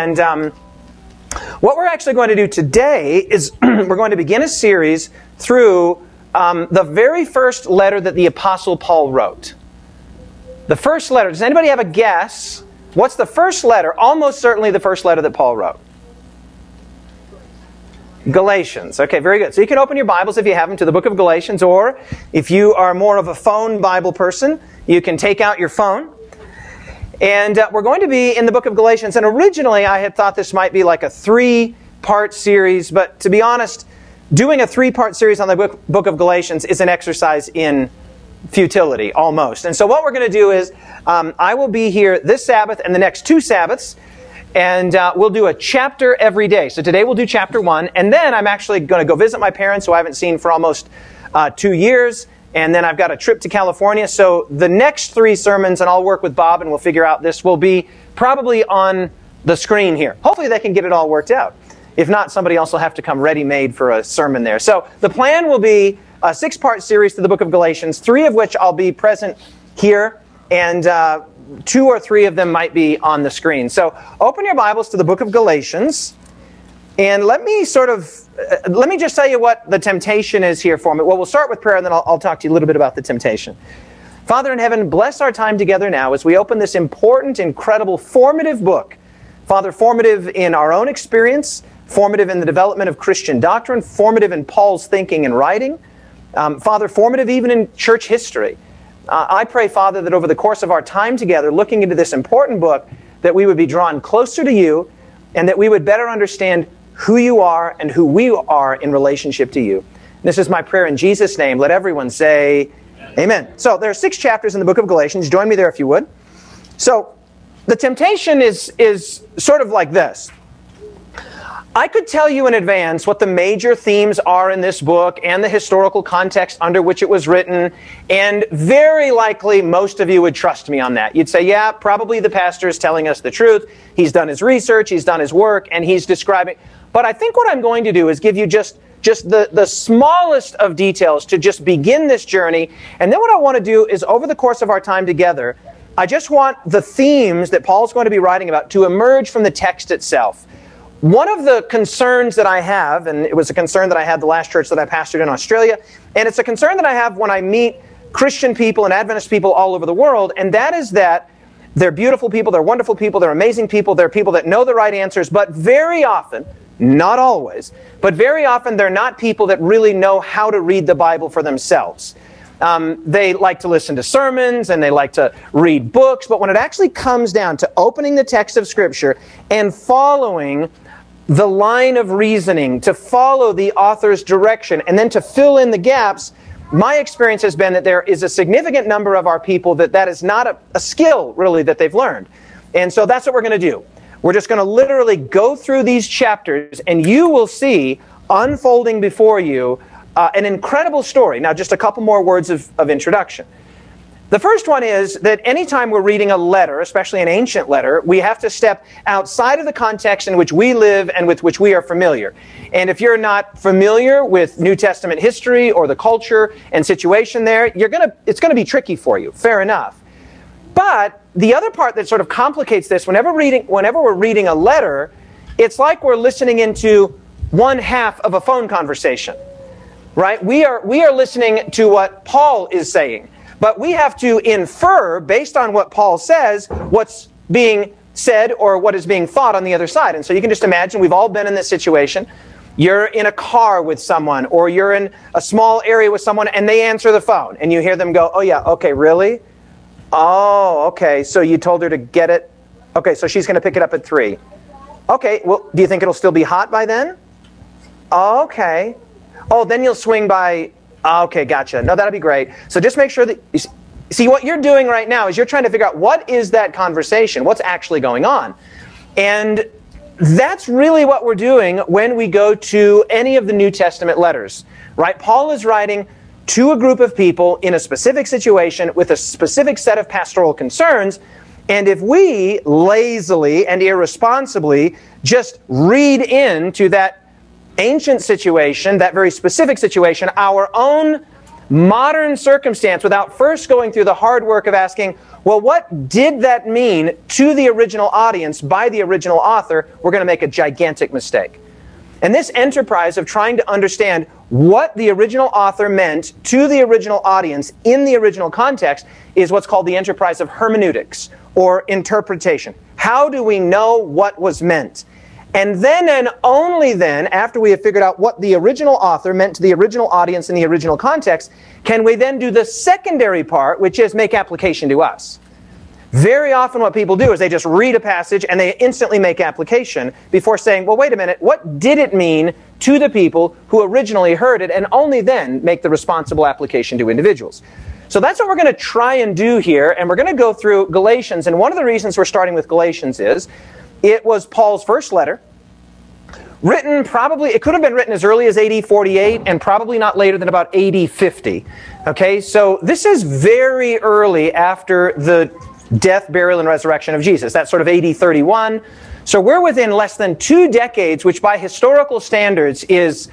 And um, what we're actually going to do today is we're going to begin a series through um, the very first letter that the Apostle Paul wrote. The first letter. Does anybody have a guess? What's the first letter? Almost certainly the first letter that Paul wrote. Galatians. Okay, very good. So you can open your Bibles if you have them to the book of Galatians, or if you are more of a phone Bible person, you can take out your phone. And uh, we're going to be in the book of Galatians. And originally I had thought this might be like a three part series, but to be honest, doing a three part series on the book, book of Galatians is an exercise in futility, almost. And so what we're going to do is um, I will be here this Sabbath and the next two Sabbaths and uh, we'll do a chapter every day. So today we'll do chapter one, and then I'm actually going to go visit my parents who I haven't seen for almost uh, two years, and then I've got a trip to California. So the next three sermons, and I'll work with Bob and we'll figure out this, will be probably on the screen here. Hopefully they can get it all worked out. If not, somebody else will have to come ready made for a sermon there. So the plan will be a six part series to the book of Galatians, three of which I'll be present here. And uh, two or three of them might be on the screen. So open your Bibles to the book of Galatians. And let me sort of, let me just tell you what the temptation is here for me. Well, we'll start with prayer and then I'll, I'll talk to you a little bit about the temptation. Father in heaven, bless our time together now as we open this important, incredible, formative book. Father, formative in our own experience, formative in the development of Christian doctrine, formative in Paul's thinking and writing. Um, Father, formative even in church history. Uh, I pray, Father, that over the course of our time together, looking into this important book, that we would be drawn closer to you and that we would better understand who you are and who we are in relationship to you. This is my prayer in Jesus' name. Let everyone say, Amen. Amen. So there are six chapters in the book of Galatians. Join me there if you would. So the temptation is, is sort of like this. I could tell you in advance what the major themes are in this book and the historical context under which it was written, and very likely most of you would trust me on that. You'd say, yeah, probably the pastor is telling us the truth. He's done his research, he's done his work, and he's describing. But I think what I'm going to do is give you just just the, the smallest of details to just begin this journey. And then what I want to do is over the course of our time together, I just want the themes that Paul's going to be writing about to emerge from the text itself. One of the concerns that I have, and it was a concern that I had the last church that I pastored in Australia, and it's a concern that I have when I meet Christian people and Adventist people all over the world, and that is that they're beautiful people, they're wonderful people, they're amazing people, they're people that know the right answers, but very often, not always, but very often they're not people that really know how to read the Bible for themselves. Um, they like to listen to sermons and they like to read books, but when it actually comes down to opening the text of Scripture and following the line of reasoning, to follow the author's direction, and then to fill in the gaps, my experience has been that there is a significant number of our people that that is not a, a skill, really, that they've learned. And so that's what we're going to do. We're just going to literally go through these chapters, and you will see unfolding before you uh, an incredible story. Now, just a couple more words of, of introduction. The first one is that anytime we're reading a letter, especially an ancient letter, we have to step outside of the context in which we live and with which we are familiar. And if you're not familiar with New Testament history or the culture and situation there, you're gonna, it's gonna be tricky for you. Fair enough. But the other part that sort of complicates this, whenever reading, whenever we're reading a letter, it's like we're listening into one half of a phone conversation. Right? We are, we are listening to what Paul is saying. But we have to infer, based on what Paul says, what's being said or what is being thought on the other side. And so you can just imagine we've all been in this situation. You're in a car with someone, or you're in a small area with someone, and they answer the phone, and you hear them go, Oh, yeah, okay, really? Oh, okay, so you told her to get it? Okay, so she's going to pick it up at 3. Okay, well, do you think it'll still be hot by then? Okay. Oh, then you'll swing by ah, Okay, gotcha. No, that'll be great. So just make sure that you see what you're doing right now is you're trying to figure out what is that conversation? What's actually going on? And that's really what we're doing when we go to any of the New Testament letters, right? Paul is writing to a group of people in a specific situation with a specific set of pastoral concerns. And if we lazily and irresponsibly just read into that ancient situation, that very specific situation, our own modern circumstance without first going through the hard work of asking, well, what did that mean to the original audience by the original author? We're going to make a gigantic mistake. And this enterprise of trying to understand what the original author meant to the original audience in the original context is what's called the enterprise of hermeneutics or interpretation. How do we know what was meant? And then and only then, after we have figured out what the original author meant to the original audience in the original context, can we then do the secondary part, which is make application to us. Very often, what people do is they just read a passage and they instantly make application before saying, well, wait a minute, what did it mean to the people who originally heard it, and only then make the responsible application to individuals. So that's what we're going to try and do here, and we're going to go through Galatians. And one of the reasons we're starting with Galatians is it was Paul's first letter, written probably, it could have been written as early as AD 48 and probably not later than about AD 50. Okay, so this is very early after the death, burial, and resurrection of Jesus. That's sort of AD 31. So we're within less than two decades, which by historical standards is,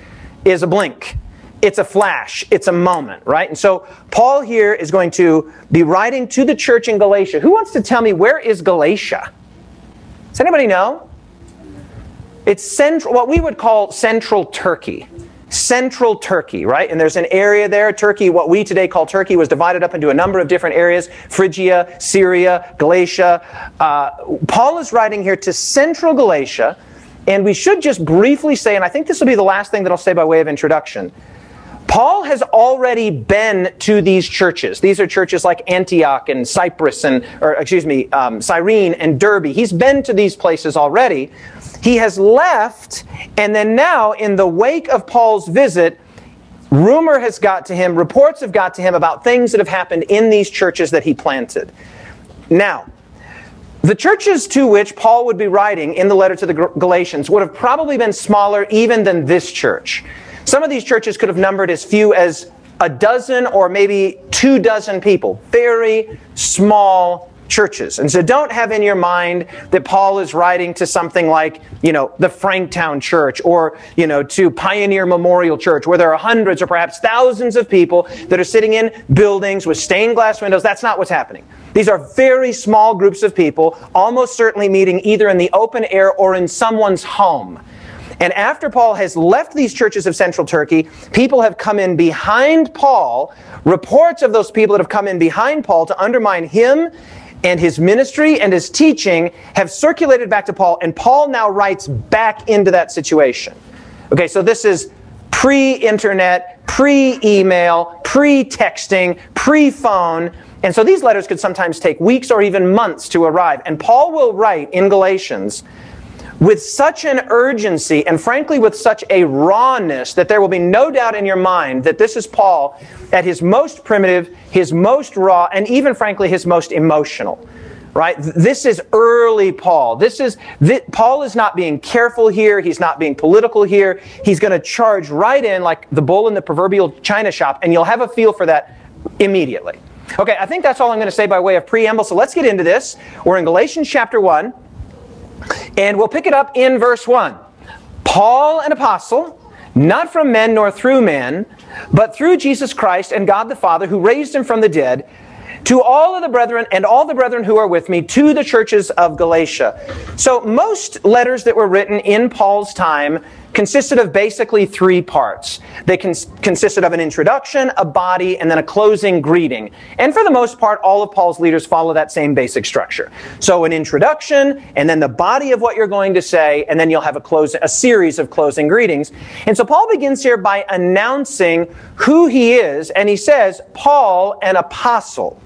is a blink it's a flash, it's a moment, right? And so Paul here is going to be writing to the church in Galatia. Who wants to tell me where is Galatia? Does anybody know? It's central, what we would call central Turkey. Central Turkey, right? And there's an area there. Turkey, what we today call Turkey, was divided up into a number of different areas Phrygia, Syria, Galatia. Uh, Paul is writing here to central Galatia. And we should just briefly say, and I think this will be the last thing that I'll say by way of introduction Paul has already been to these churches. These are churches like Antioch and Cyprus and, or excuse me, um, Cyrene and Derbe. He's been to these places already. He has left, and then now, in the wake of Paul's visit, rumor has got to him, reports have got to him about things that have happened in these churches that he planted. Now, the churches to which Paul would be writing in the letter to the Galatians would have probably been smaller even than this church. Some of these churches could have numbered as few as a dozen or maybe two dozen people. Very small churches. And so don't have in your mind that Paul is writing to something like, you know, the Franktown Church or, you know, to Pioneer Memorial Church where there are hundreds or perhaps thousands of people that are sitting in buildings with stained glass windows. That's not what's happening. These are very small groups of people, almost certainly meeting either in the open air or in someone's home. And after Paul has left these churches of central Turkey, people have come in behind Paul, reports of those people that have come in behind Paul to undermine him and his ministry and his teaching have circulated back to Paul, and Paul now writes back into that situation. Okay, so this is pre internet, pre email, pre texting, pre phone. And so these letters could sometimes take weeks or even months to arrive. And Paul will write in Galatians with such an urgency and frankly with such a rawness that there will be no doubt in your mind that this is Paul at his most primitive, his most raw, and even frankly his most emotional. Right? This is early Paul. This is this, Paul is not being careful here. He's not being political here. He's going to charge right in like the bull in the proverbial china shop, and you'll have a feel for that immediately. Okay, I think that's all I'm going to say by way of preamble. So let's get into this. We're in Galatians chapter 1. And we'll pick it up in verse 1. Paul, an apostle, not from men nor through men, but through Jesus Christ and God the Father, who raised him from the dead, to all of the brethren and all the brethren who are with me, to the churches of Galatia. So, most letters that were written in Paul's time consisted of basically three parts. They cons- consisted of an introduction, a body, and then a closing greeting. And for the most part, all of Paul's leaders follow that same basic structure. So an introduction, and then the body of what you're going to say, and then you'll have a close, a series of closing greetings. And so Paul begins here by announcing who he is, and he says, Paul, an apostle.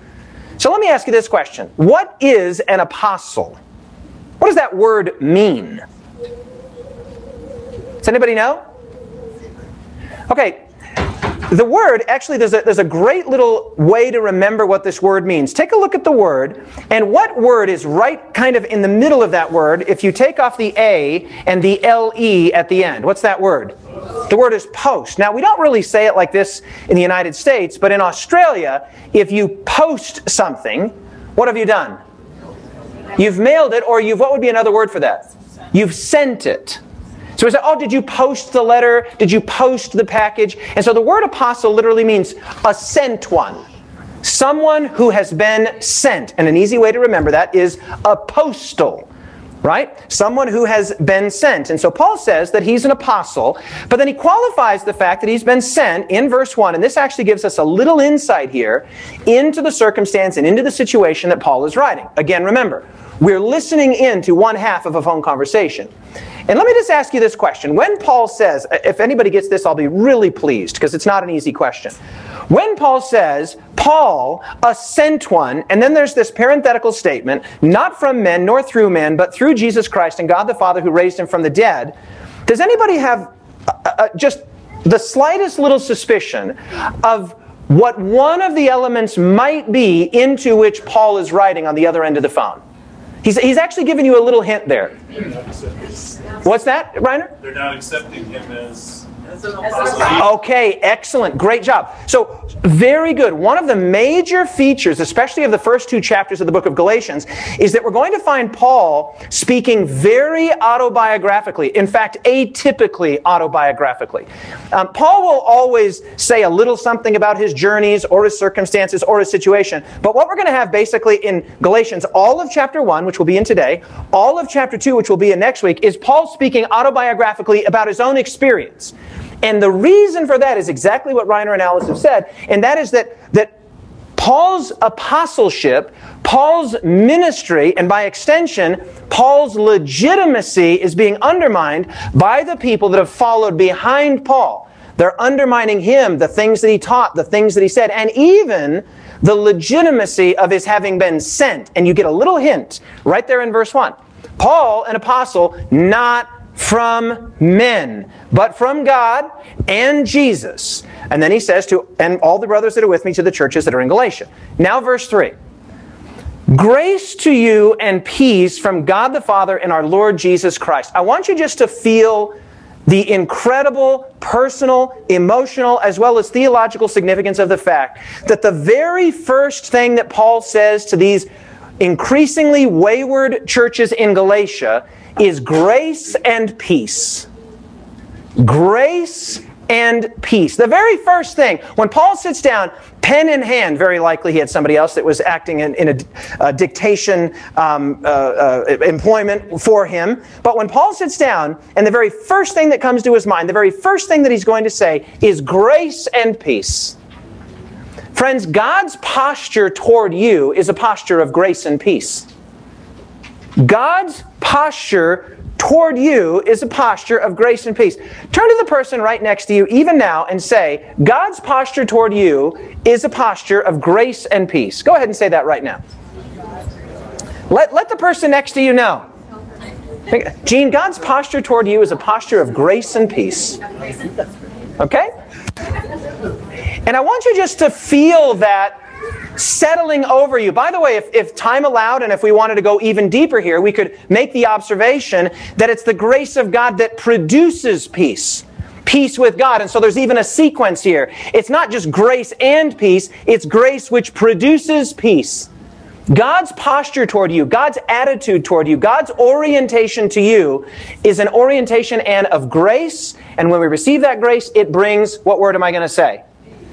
So let me ask you this question. What is an apostle? What does that word mean? Does anybody know? Okay, the word, actually, there's a, there's a great little way to remember what this word means. Take a look at the word, and what word is right kind of in the middle of that word if you take off the A and the LE at the end? What's that word? The word is post. Now, we don't really say it like this in the United States, but in Australia, if you post something, what have you done? You've mailed it, or you've, what would be another word for that? You've sent it. So we say, oh, did you post the letter? Did you post the package? And so the word apostle literally means a sent one. Someone who has been sent. And an easy way to remember that is apostle right? Someone who has been sent. And so Paul says that he's an apostle, but then he qualifies the fact that he's been sent in verse 1. And this actually gives us a little insight here into the circumstance and into the situation that Paul is writing. Again, remember, we're listening in to one half of a phone conversation. And let me just ask you this question. When Paul says, if anybody gets this, I'll be really pleased because it's not an easy question. When Paul says, Paul, a sent one, and then there's this parenthetical statement, not from men nor through men, but through Jesus Christ and God the Father who raised him from the dead, does anybody have uh, uh, just the slightest little suspicion of what one of the elements might be into which Paul is writing on the other end of the phone? He's, he's actually giving you a little hint there. What's that, Reiner? They're not accepting him as Okay, excellent. Great job. So, very good. One of the major features, especially of the first two chapters of the book of Galatians, is that we're going to find Paul speaking very autobiographically. In fact, atypically autobiographically. Um, Paul will always say a little something about his journeys or his circumstances or his situation. But what we're going to have basically in Galatians, all of chapter 1, which will be in today, all of chapter 2, which will be in next week, is Paul speaking autobiographically about his own experience. And the reason for that is exactly what Reiner and Alice have said, and that is that, that Paul's apostleship, Paul's ministry, and by extension, Paul's legitimacy is being undermined by the people that have followed behind Paul. They're undermining him, the things that he taught, the things that he said, and even the legitimacy of his having been sent. And you get a little hint right there in verse 1. Paul, an apostle, not from men, but from God and Jesus. And then he says to, and all the brothers that are with me to the churches that are in Galatia. Now, verse 3. Grace to you and peace from God the Father and our Lord Jesus Christ. I want you just to feel the incredible personal, emotional, as well as theological significance of the fact that the very first thing that Paul says to these increasingly wayward churches in Galatia is grace and peace. Grace and peace. The very first thing, when Paul sits down, pen in hand, very likely he had somebody else that was acting in, in a, a, dictation um, uh, uh, employment for him. But when Paul sits down, and the very first thing that comes to his mind, the very first thing that he's going to say is grace and peace. Friends, God's posture toward you is a posture of grace and peace. God's posture toward you is a posture of grace and peace. Turn to the person right next to you, even now, and say, God's posture toward you is a posture of grace and peace. Go ahead and say that right now. Let, let the person next to you know. Gene, God's posture toward you is a posture of grace and peace. Okay? And I want you just to feel that settling over you. By the way, if, if time allowed and if we wanted to go even deeper here, we could make the observation that it's the grace of God that produces peace. Peace with God. And so there's even a sequence here. It's not just grace and peace, it's grace which produces peace. God's posture toward you, God's attitude toward you, God's orientation to you is an orientation and of grace. And when we receive that grace, it brings, what word am I going to say?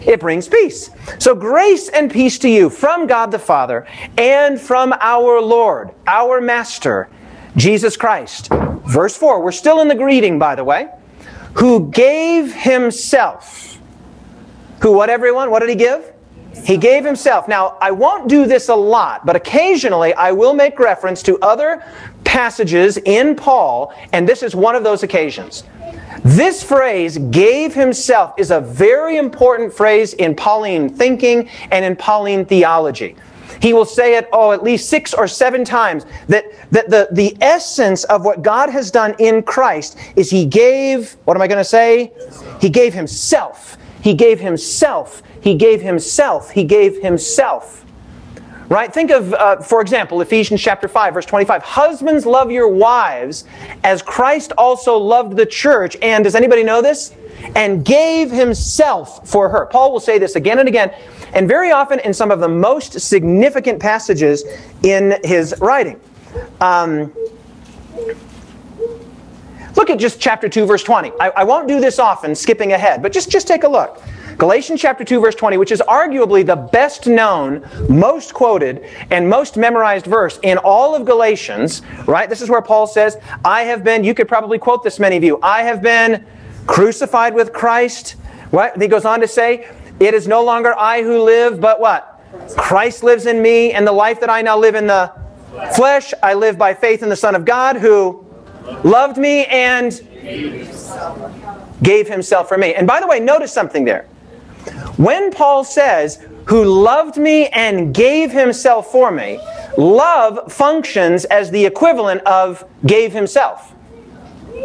It brings peace. So grace and peace to you from God the Father and from our Lord, our Master, Jesus Christ. Verse 4, we're still in the greeting, by the way, who gave himself. Who, what everyone? What did he give? He gave himself. Now, I won't do this a lot, but occasionally I will make reference to other passages in Paul, and this is one of those occasions. This phrase, gave himself, is a very important phrase in Pauline thinking and in Pauline theology. He will say it, oh, at least six or seven times, that, that the, the essence of what God has done in Christ is He gave, what am I going to say? He gave Himself. He gave Himself. He gave Himself. He gave Himself. Right? Think of, uh, for example, Ephesians chapter 5, verse 25. Husbands, love your wives as Christ also loved the church. And does anybody know this? And gave himself for her. Paul will say this again and again, and very often in some of the most significant passages in his writing. Um, Look at just chapter 2, verse 20. I, I won't do this often, skipping ahead, but just, just take a look. Galatians chapter 2 verse 20, which is arguably the best known, most quoted, and most memorized verse in all of Galatians, right? This is where Paul says, I have been, you could probably quote this many of you, I have been crucified with Christ. What? He goes on to say, it is no longer I who live, but what? Christ lives in me, and the life that I now live in the flesh, I live by faith in the Son of God who loved me and gave himself for me. And by the way, notice something there. When Paul says, who loved me and gave himself for me, love functions as the equivalent of gave himself.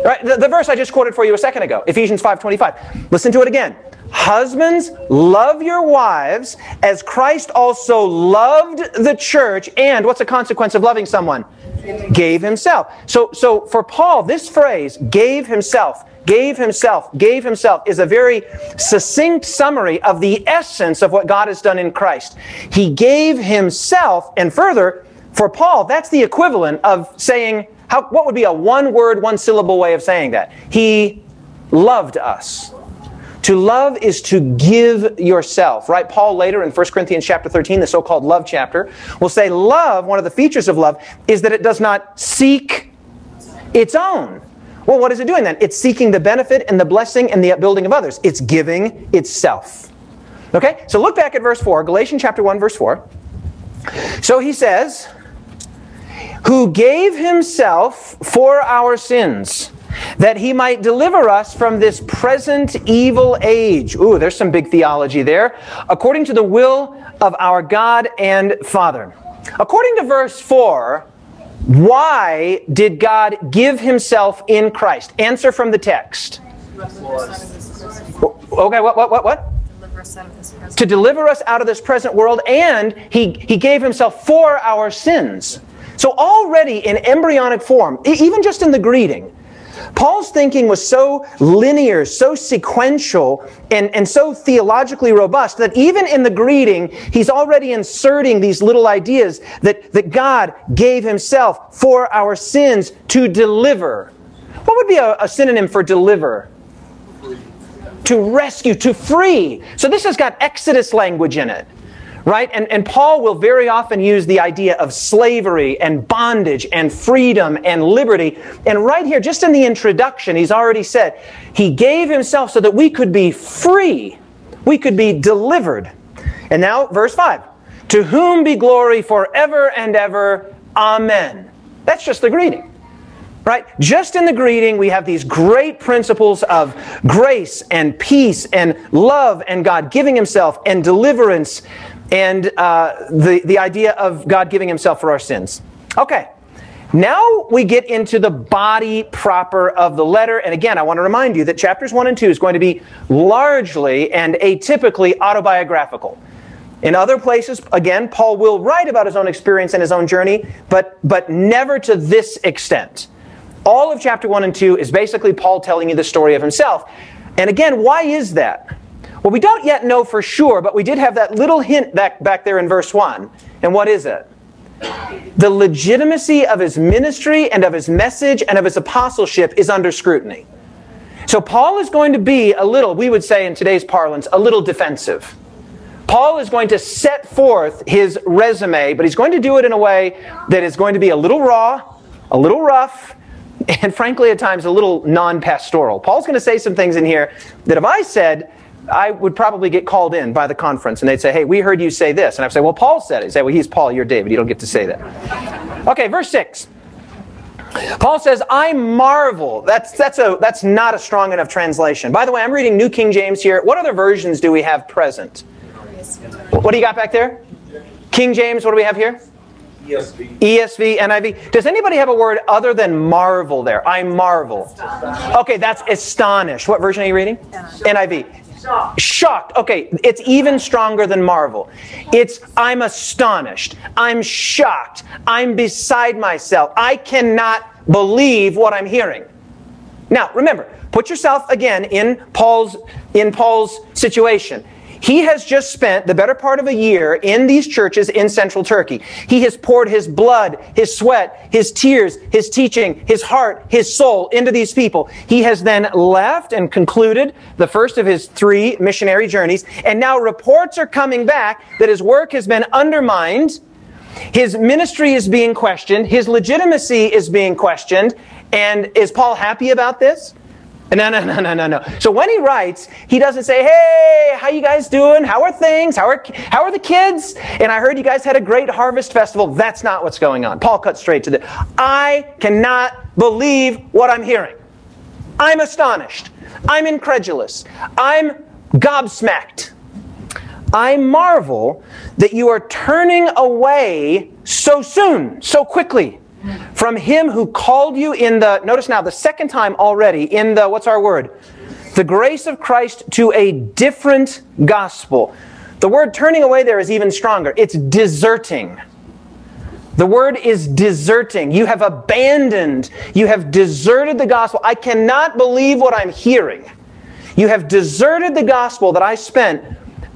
Right? The, the verse I just quoted for you a second ago, Ephesians 5:25. Listen to it again. Husbands, love your wives as Christ also loved the church and what's a consequence of loving someone? Gave himself. So so for Paul, this phrase, gave himself, gave himself, gave himself is a very succinct summary of the essence of what God has done in Christ. He gave himself, and further, for Paul, that's the equivalent of saying, how, what would be a one word, one syllable way of saying that? He loved us. To love is to give yourself, right? Paul later in 1 Corinthians chapter 13, the so-called love chapter, will say love, one of the features of love, is that it does not seek its own. Well, what is it doing then? It's seeking the benefit and the blessing and the upbuilding of others. It's giving itself. Okay? So look back at verse 4, Galatians chapter 1, verse 4. So he says, Who gave himself for our sins, that he might deliver us from this present evil age. Ooh, there's some big theology there. According to the will of our God and Father. According to verse 4, why did God give himself in Christ? Answer from the text. Okay, what, what, what, what? To deliver us out of this present world, and he, he gave himself for our sins. So, already in embryonic form, even just in the greeting, Paul's thinking was so linear, so sequential, and, and so theologically robust that even in the greeting, he's already inserting these little ideas that, that God gave himself for our sins to deliver. What would be a, a synonym for deliver? To rescue, to free. So this has got Exodus language in it right? And, and Paul will very often use the idea of slavery and bondage and freedom and liberty. And right here, just in the introduction, he's already said, he gave himself so that we could be free. We could be delivered. And now, verse 5. To whom be glory forever and ever. Amen. That's just the greeting. Right? Just in the greeting, we have these great principles of grace and peace and love and God giving Himself and deliverance and uh, the, the idea of God giving himself for our sins. Okay. Now we get into the body proper of the letter. And again, I want to remind you that chapters 1 and 2 is going to be largely and atypically autobiographical. In other places, again, Paul will write about his own experience and his own journey, but, but never to this extent. All of chapter 1 and 2 is basically Paul telling you the story of himself. And again, why is that? Well, we don't yet know for sure, but we did have that little hint back, back there in verse 1. And what is it? The legitimacy of his ministry and of his message and of his apostleship is under scrutiny. So Paul is going to be a little, we would say in today's parlance, a little defensive. Paul is going to set forth his resume, but he's going to do it in a way that is going to be a little raw, a little rough, and frankly, at times, a little non pastoral. Paul's going to say some things in here that if I said, I would probably get called in by the conference and they'd say, Hey, we heard you say this. And I'd say, Well, Paul said it. He'd say, Well, he's Paul, you're David. You don't get to say that. Okay, verse 6. Paul says, I marvel. That's, that's, a, that's not a strong enough translation. By the way, I'm reading New King James here. What other versions do we have present? What do you got back there? King James, what do we have here? ESV. ESV, NIV. Does anybody have a word other than marvel there? I marvel. Okay, that's astonished. What version are you reading? NIV. Shocked. Shocked. Okay, it's even stronger than marvel. It's I'm astonished. I'm shocked. I'm beside myself. I cannot believe what I'm hearing. Now, remember, put yourself again in Paul's in Paul's situation. He has just spent the better part of a year in these churches in central Turkey. He has poured his blood, his sweat, his tears, his teaching, his heart, his soul into these people. He has then left and concluded the first of his three missionary journeys. And now reports are coming back that his work has been undermined. His ministry is being questioned. His legitimacy is being questioned. And is Paul happy about this? No, no, no, no, no, no. So when he writes, he doesn't say, "Hey, how you guys doing? How are things? How are how are the kids?" And I heard you guys had a great harvest festival. That's not what's going on. Paul cuts straight to the. I cannot believe what I'm hearing. I'm astonished. I'm incredulous. I'm gobsmacked. I marvel that you are turning away so soon, so quickly from him who called you in the, notice now, the second time already, in the, what's our word? The grace of Christ to a different gospel. The word turning away there is even stronger. It's deserting. The word is deserting. You have abandoned, you have deserted the gospel. I cannot believe what I'm hearing. You have deserted the gospel that I spent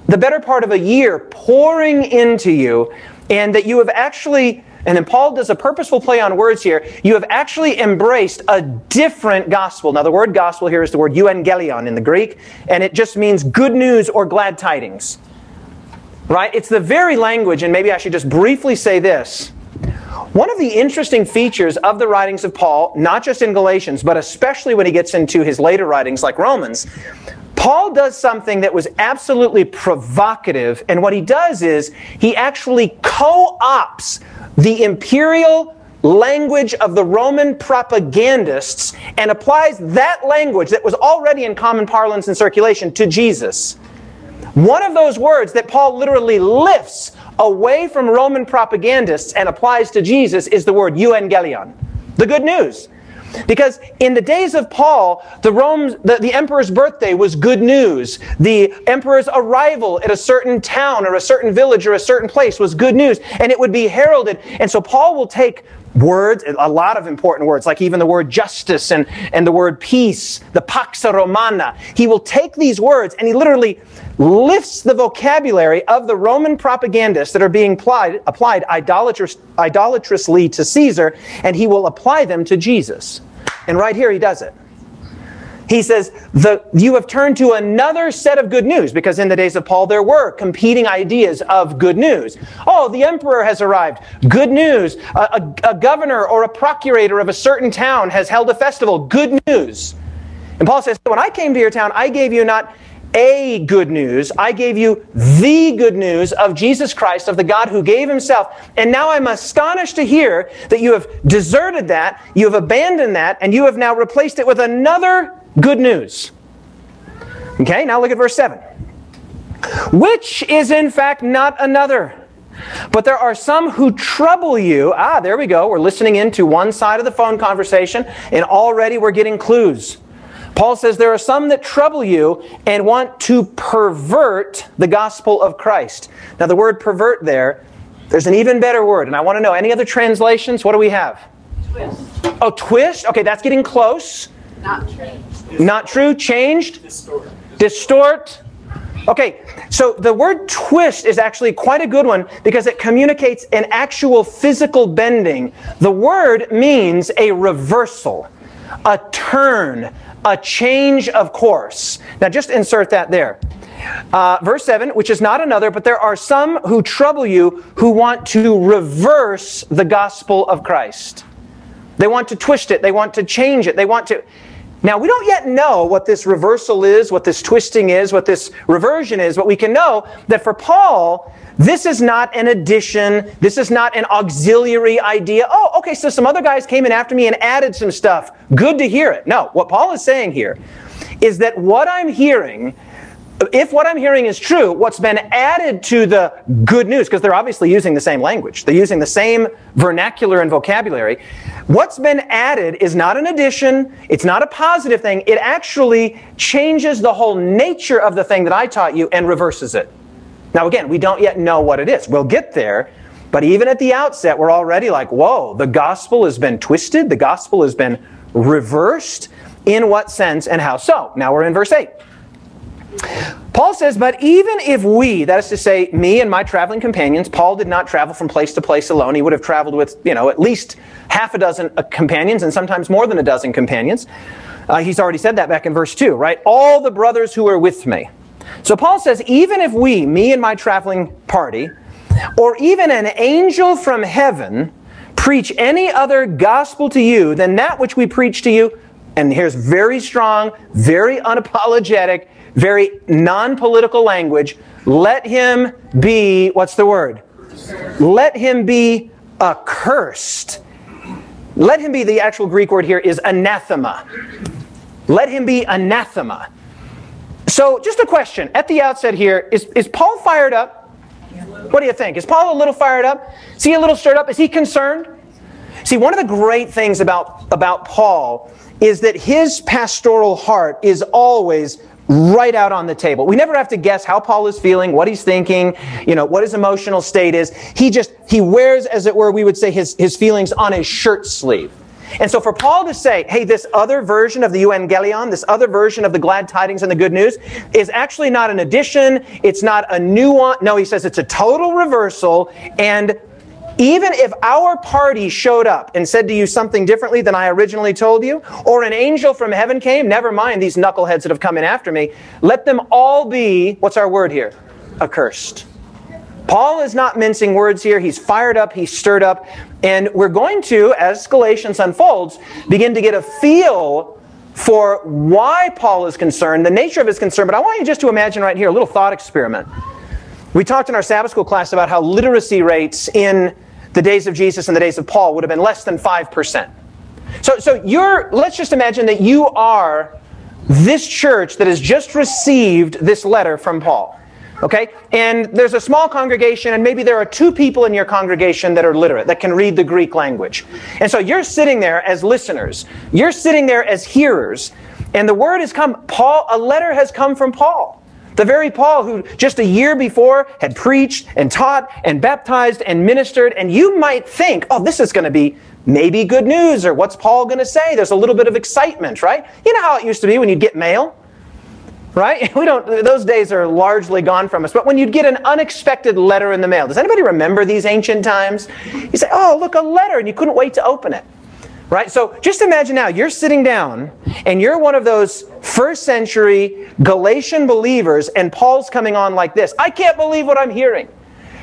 the better part of a year pouring into you, and that you have actually and then Paul does a purposeful play on words here. You have actually embraced a different gospel. Now, the word gospel here is the word euangelion in the Greek, and it just means good news or glad tidings. Right? It's the very language, and maybe I should just briefly say this. One of the interesting features of the writings of Paul, not just in Galatians, but especially when he gets into his later writings like Romans, Paul does something that was absolutely provocative, and what he does is he actually co opts the imperial language of the Roman propagandists and applies that language that was already in common parlance and circulation to Jesus. One of those words that Paul literally lifts away from Roman propagandists and applies to Jesus is the word euangelion, the good news. Because in the days of Paul, the, Rome, the, the, emperor's birthday was good news. The emperor's arrival at a certain town or a certain village or a certain place was good news. And it would be heralded. And so Paul will take words, a lot of important words, like even the word justice and, and the word peace, the pax romana. He will take these words and he literally lifts the vocabulary of the Roman propagandists that are being applied, applied idolatrous, idolatrously to Caesar, and he will apply them to Jesus. And right here he does it. He says, the, You have turned to another set of good news, because in the days of Paul there were competing ideas of good news. Oh, the emperor has arrived. Good news. A, a, a governor or a procurator of a certain town has held a festival. Good news. And Paul says, When I came to your town, I gave you not a good news. I gave you the good news of Jesus Christ, of the God who gave himself. And now I'm astonished to hear that you have deserted that, you have abandoned that, and you have now replaced it with another good news. Okay, now look at verse 7. Which is in fact not another. But there are some who trouble you. Ah, there we go. We're listening into one side of the phone conversation, and already we're getting clues. Paul says there are some that trouble you and want to pervert the gospel of Christ. Now, the word pervert there, there's an even better word, and I want to know any other translations? What do we have? Twist. Oh, twist? Okay, that's getting close. Not true. Not true? Changed? Distort. Okay, so the word twist is actually quite a good one because it communicates an actual physical bending. The word means a reversal, a turn, a change of course. Now, just insert that there. Uh, verse 7, which is not another, but there are some who trouble you who want to reverse the gospel of Christ. They want to twist it, they want to change it, they want to. Now, we don't yet know what this reversal is, what this twisting is, what this reversion is, but we can know that for Paul, this is not an addition. This is not an auxiliary idea. Oh, okay, so some other guys came in after me and added some stuff. Good to hear it. No, what Paul is saying here is that what I'm hearing if what I'm hearing is true, what's been added to the good news, because they're obviously using the same language, they're using the same vernacular and vocabulary, what's been added is not an addition, it's not a positive thing, it actually changes the whole nature of the thing that I taught you and reverses it. Now, again, we don't yet know what it is. We'll get there. But even at the outset, we're already like, whoa, the gospel has been twisted. The gospel has been reversed. In what sense and how so? Now we're in verse 8. Paul says, But even if we, that is to say, me and my traveling companions, Paul did not travel from place to place alone. He would have traveled with, you know, at least half a dozen uh, companions and sometimes more than a dozen companions. Uh, he's already said that back in verse 2, right? All the brothers who are with me. So Paul says, even if we, me and my traveling party, or even an angel from heaven, preach any other gospel to you than that which we preach to you, and here's very strong, very unapologetic, very non political language, let him be, what's the word? Let him be accursed. Let him be, the actual Greek word here is anathema. Let him be anathema. So, just a question at the outset here is, is Paul fired up? What do you think? Is Paul a little fired up? Is he a little stirred up? Is he concerned? See, one of the great things about, about Paul is that his pastoral heart is always right out on the table. We never have to guess how Paul is feeling, what he's thinking, you know, what his emotional state is. He just, he wears, as it were, we would say his, his feelings on his shirt sleeve. And so for Paul to say, hey, this other version of the evangelion, this other version of the glad tidings and the good news, is actually not an addition, it's not a nuance. No, he says it's a total reversal, and even if our party showed up and said to you something differently than I originally told you, or an angel from heaven came, never mind these knuckleheads that have come in after me, let them all be, what's our word here? Accursed. Paul is not mincing words here. He's fired up, he's stirred up, and we're going to, as Galatians unfolds, begin to get a feel for why Paul is concerned, the nature of his concern. But I want you just to imagine right here a little thought experiment. We talked in our Sabbath school class about how literacy rates in the days of Jesus and the days of Paul would have been less than 5%. So, so you're, let's just imagine that you are this church that has just received this letter from Paul. Okay? And there's a small congregation, and maybe there are two people in your congregation that are literate, that can read the Greek language. And so you're sitting there as listeners. You're sitting there as hearers. And the word has come. Paul, a letter has come from Paul. The very Paul who just a year before had preached and taught and baptized and ministered, and you might think, oh, this is going to be maybe good news, or what's Paul going to say? There's a little bit of excitement, right? You know how it used to be when you'd get mail? Right? We don't, those days are largely gone from us. But when you'd get an unexpected letter in the mail, does anybody remember these ancient times? You say, oh, look, a letter, and you couldn't wait to open it. Right? So just imagine now you're sitting down and you're one of those first century Galatian believers, and Paul's coming on like this I can't believe what I'm hearing.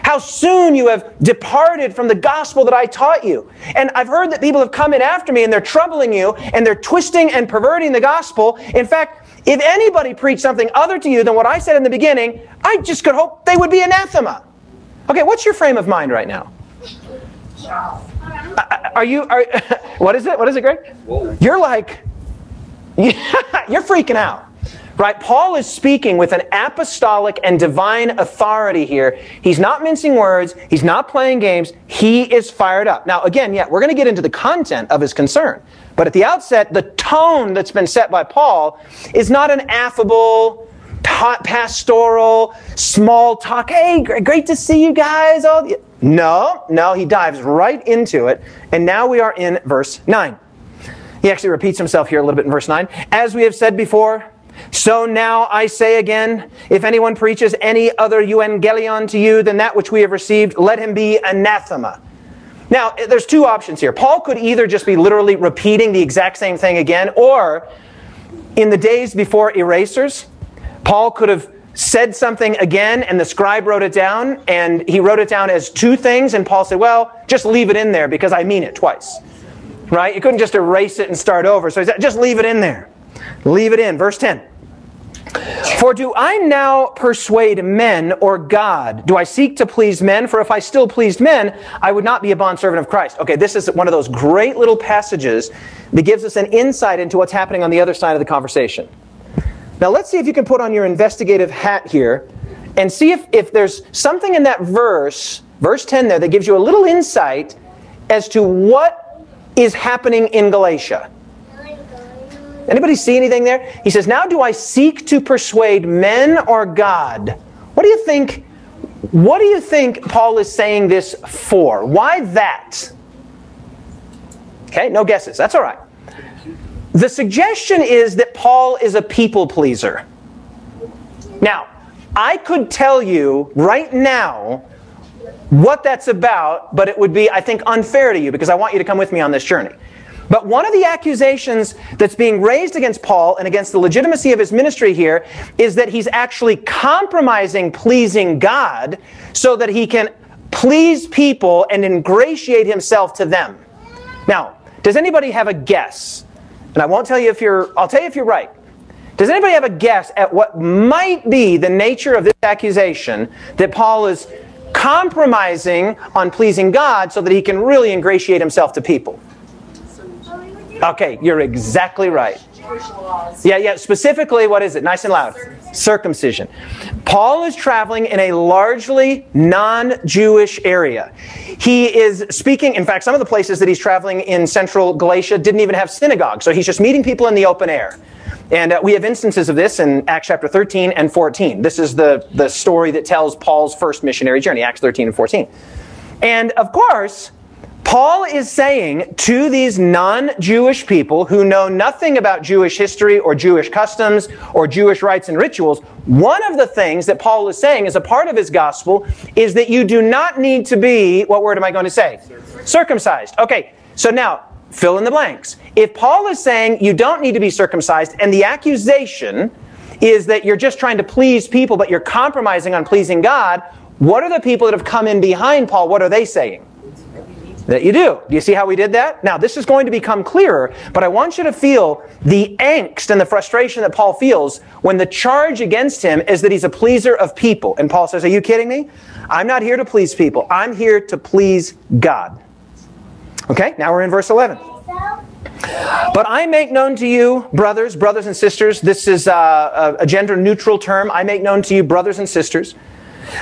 How soon you have departed from the gospel that I taught you. And I've heard that people have come in after me and they're troubling you and they're twisting and perverting the gospel. In fact, if anybody preached something other to you than what I said in the beginning, I just could hope they would be anathema. Okay, what's your frame of mind right now? Are you, are, what is it? What is it, Greg? Whoa. You're like, you're freaking out. Right? Paul is speaking with an apostolic and divine authority here. He's not mincing words. He's not playing games. He is fired up. Now, again, yeah, we're going to get into the content of his concern. But at the outset, the tone that's been set by Paul is not an affable, pastoral, small talk. Hey, great to see you guys. All no, no, he dives right into it. And now we are in verse 9. He actually repeats himself here a little bit in verse 9. As we have said before, so now I say again, if anyone preaches any other euangelion to you than that which we have received, let him be anathema. Now, there's two options here. Paul could either just be literally repeating the exact same thing again, or in the days before erasers, Paul could have said something again and the scribe wrote it down and he wrote it down as two things and Paul said, well, just leave it in there because I mean it twice. Right? You couldn't just erase it and start over. So he said, just leave it in there. Leave it in. Verse 10. For do I now persuade men or God? Do I seek to please men? For if I still pleased men, I would not be a bondservant of Christ. Okay, this is one of those great little passages that gives us an insight into what's happening on the other side of the conversation. Now let's see if you can put on your investigative hat here and see if, if there's something in that verse, verse 10 there, that gives you a little insight as to what is happening in Galatia. Anybody see anything there? He says, Now do I seek to persuade men or God? What do you think? What do you think Paul is saying this for? Why that? Okay, no guesses. That's all right. The suggestion is that Paul is a people pleaser. Now, I could tell you right now what that's about, but it would be, I think, unfair to you because I want you to come with me on this journey. But one of the accusations that's being raised against Paul and against the legitimacy of his ministry here is that he's actually compromising pleasing God so that he can please people and ingratiate himself to them. Now, does anybody have a guess? And I won't tell you if you're, I'll tell you if you're right. Does anybody have a guess at what might be the nature of this accusation that Paul is compromising on pleasing God so that he can really ingratiate himself to people? Okay, you're exactly right. Yeah, yeah. Specifically, what is it? Nice and loud. Circumcision. Paul is traveling in a largely non Jewish area. He is speaking, in fact, some of the places that he's traveling in central Galatia didn't even have synagogues, so he's just meeting people in the open air. And uh, we have instances of this in Acts chapter 13 and 14. This is the, the story that tells Paul's first missionary journey, Acts 13 and 14. And of course, Paul is saying to these non Jewish people who know nothing about Jewish history or Jewish customs or Jewish rites and rituals, one of the things that Paul is saying as a part of his gospel is that you do not need to be, what word am I going to say? Circumcised. Okay, so now fill in the blanks. If Paul is saying you don't need to be circumcised and the accusation is that you're just trying to please people but you're compromising on pleasing God, what are the people that have come in behind Paul? What are they saying? That you do. Do you see how we did that? Now, this is going to become clearer, but I want you to feel the angst and the frustration that Paul feels when the charge against him is that he's a pleaser of people. And Paul says, Are you kidding me? I'm not here to please people, I'm here to please God. Okay, now we're in verse 11. But I make known to you, brothers, brothers and sisters, this is uh, a, a gender neutral term. I make known to you, brothers and sisters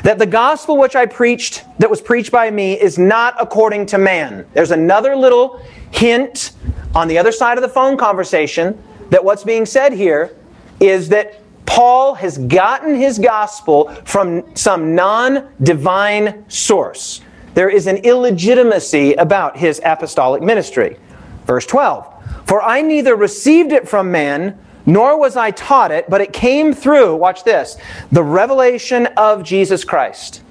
that the gospel which I preached, that was preached by me, is not according to man. There's another little hint on the other side of the phone conversation that what's being said here is that Paul has gotten his gospel from some non divine source. There is an illegitimacy about his apostolic ministry. Verse 12 For I neither received it from man, nor was I taught it, but it came through, watch this, the revelation of Jesus Christ.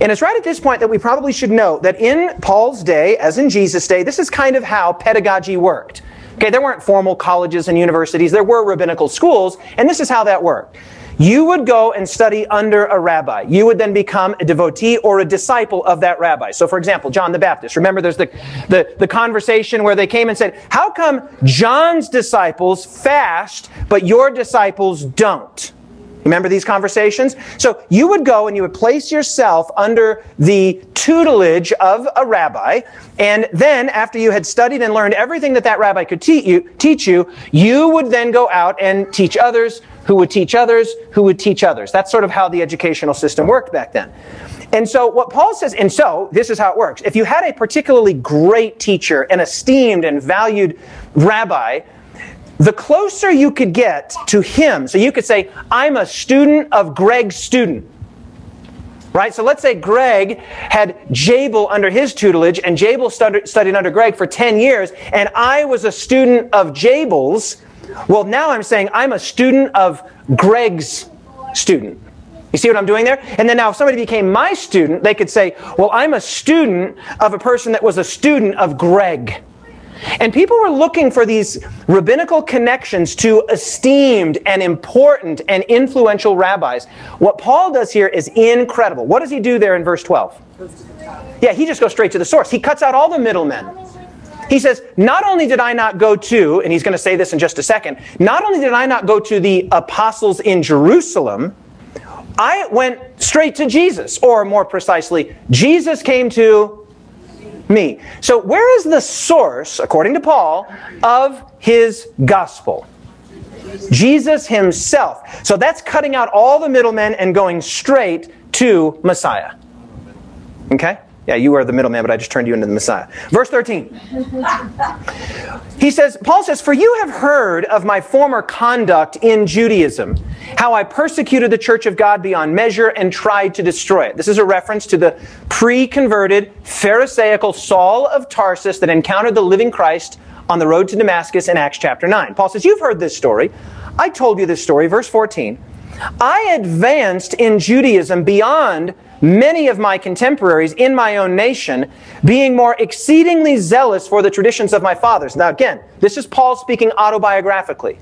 And it's right at this point that we probably should note that in Paul's day, as in Jesus' day, this is kind of how pedagogy worked. Okay, there weren't formal colleges and universities, there were rabbinical schools, and this is how that worked. You would go and study under a rabbi. You would then become a devotee or a disciple of that rabbi. So, for example, John the Baptist. Remember, there's the, the, the conversation where they came and said, How come John's disciples fast, but your disciples don't? Remember these conversations? So you would go and you would place yourself under the tutelage of a rabbi, and then after you had studied and learned everything that that rabbi could teach you, teach you, you would then go out and teach others, who would teach others, who would teach others. That's sort of how the educational system worked back then. And so what Paul says, and so this is how it works. If you had a particularly great teacher, an esteemed and valued rabbi, the closer you could get to him, so you could say, I'm a student of Greg's student. Right? So let's say Greg had Jabel under his tutelage, and Jabel studied under Greg for 10 years, and I was a student of Jabel's. Well, now I'm saying I'm a student of Greg's student. You see what I'm doing there? And then now if somebody became my student, they could say, well, I'm a student of a person that was a student of Greg. And people were looking for these rabbinical connections to esteemed and important and influential rabbis. What Paul does here is incredible. What does he do there in verse 12? Yeah, he just goes straight to the source. He cuts out all the middlemen. He says, Not only did I not go to, and he's going to say this in just a second, not only did I not go to the apostles in Jerusalem, I went straight to Jesus. Or more precisely, Jesus came to me. So, where is the source, according to Paul, of his gospel? Jesus himself. So that's cutting out all the middlemen and going straight to Messiah. Okay? Yeah, you are the middleman, but I just turned you into the Messiah. Verse 13. He says, Paul says, For you have heard of my former conduct in Judaism, how I persecuted the church of God beyond measure and tried to destroy it. This is a reference to the pre converted Pharisaical Saul of Tarsus that encountered the living Christ on the road to Damascus in Acts chapter 9. Paul says, You've heard this story. I told you this story, verse 14 I advanced in Judaism beyond many of my contemporaries in my own nation, being more exceedingly zealous for the traditions of my fathers. Now, again, this is Paul speaking autobiographically.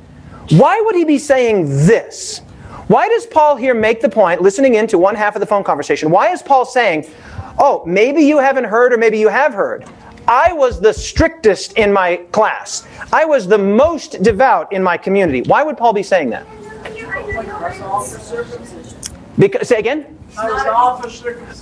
Why would he be saying this? Why does Paul here make the point, listening into one half of the phone conversation? Why is Paul saying, oh, maybe you haven't heard or maybe you have heard? I was the strictest in my class. I was the most devout in my community. Why would Paul be saying that? Because, say again?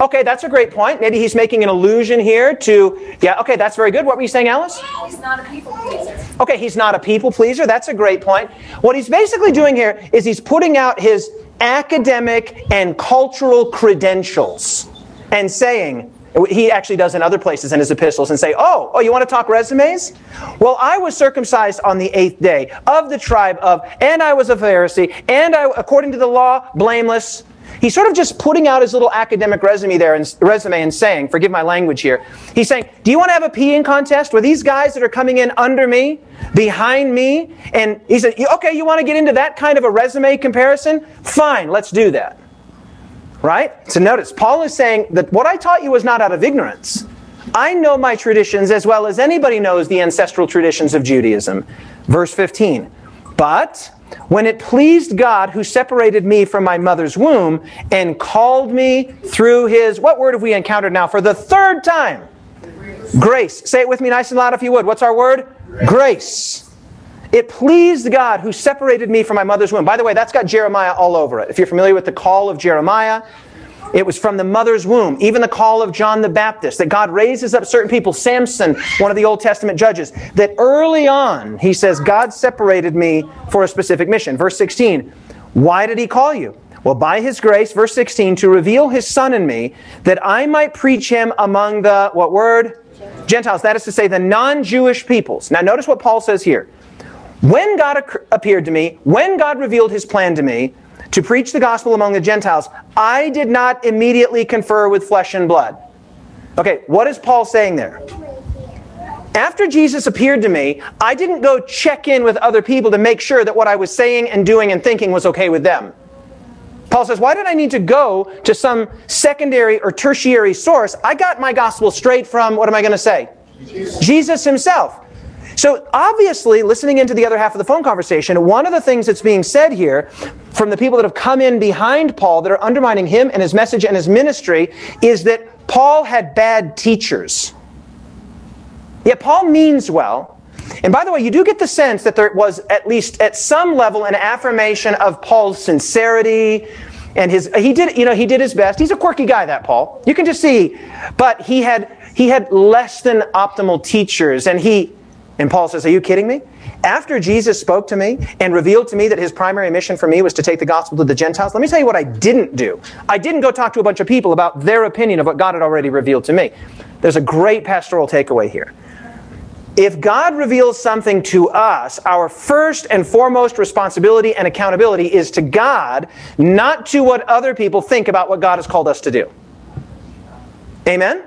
Okay, that's a great point. Maybe he's making an allusion here to, yeah, okay, that's very good. What were you saying, Alice? He's not a people pleaser. Okay, he's not a people pleaser. That's a great point. What he's basically doing here is he's putting out his academic and cultural credentials and saying, he actually does in other places in his epistles and say, oh, oh, you want to talk resumes? Well, I was circumcised on the eighth day of the tribe of, and I was a Pharisee, and I, according to the law, blameless. He's sort of just putting out his little academic resume there and resume and saying, forgive my language here. He's saying, do you want to have a peeing contest with these guys that are coming in under me, behind me? And he said, okay, you want to get into that kind of a resume comparison? Fine, let's do that. Right? So notice, Paul is saying that what I taught you was not out of ignorance. I know my traditions as well as anybody knows the ancestral traditions of Judaism. Verse 15. But when it pleased God who separated me from my mother's womb and called me through his, what word have we encountered now for the third time? Grace. Say it with me nice and loud if you would. What's our word? Grace. It pleased God who separated me from my mother's womb. By the way, that's got Jeremiah all over it. If you're familiar with the call of Jeremiah, it was from the mother's womb. Even the call of John the Baptist, that God raises up certain people. Samson, one of the Old Testament judges, that early on, he says, God separated me for a specific mission. Verse 16, why did he call you? Well, by his grace, verse 16, to reveal his son in me, that I might preach him among the, what word? Gentiles. That is to say, the non Jewish peoples. Now, notice what Paul says here. When God appeared to me, when God revealed his plan to me to preach the gospel among the Gentiles, I did not immediately confer with flesh and blood. Okay, what is Paul saying there? After Jesus appeared to me, I didn't go check in with other people to make sure that what I was saying and doing and thinking was okay with them. Paul says, Why did I need to go to some secondary or tertiary source? I got my gospel straight from, what am I going to say? Jesus. Jesus himself. So obviously, listening into the other half of the phone conversation, one of the things that's being said here from the people that have come in behind Paul that are undermining him and his message and his ministry is that Paul had bad teachers. Yet Paul means well. And by the way, you do get the sense that there was at least at some level an affirmation of Paul's sincerity and his he did you know he did his best. He's a quirky guy that Paul. You can just see but he had he had less than optimal teachers and he and Paul says, Are you kidding me? After Jesus spoke to me and revealed to me that his primary mission for me was to take the gospel to the Gentiles, let me tell you what I didn't do. I didn't go talk to a bunch of people about their opinion of what God had already revealed to me. There's a great pastoral takeaway here. If God reveals something to us, our first and foremost responsibility and accountability is to God, not to what other people think about what God has called us to do. Amen?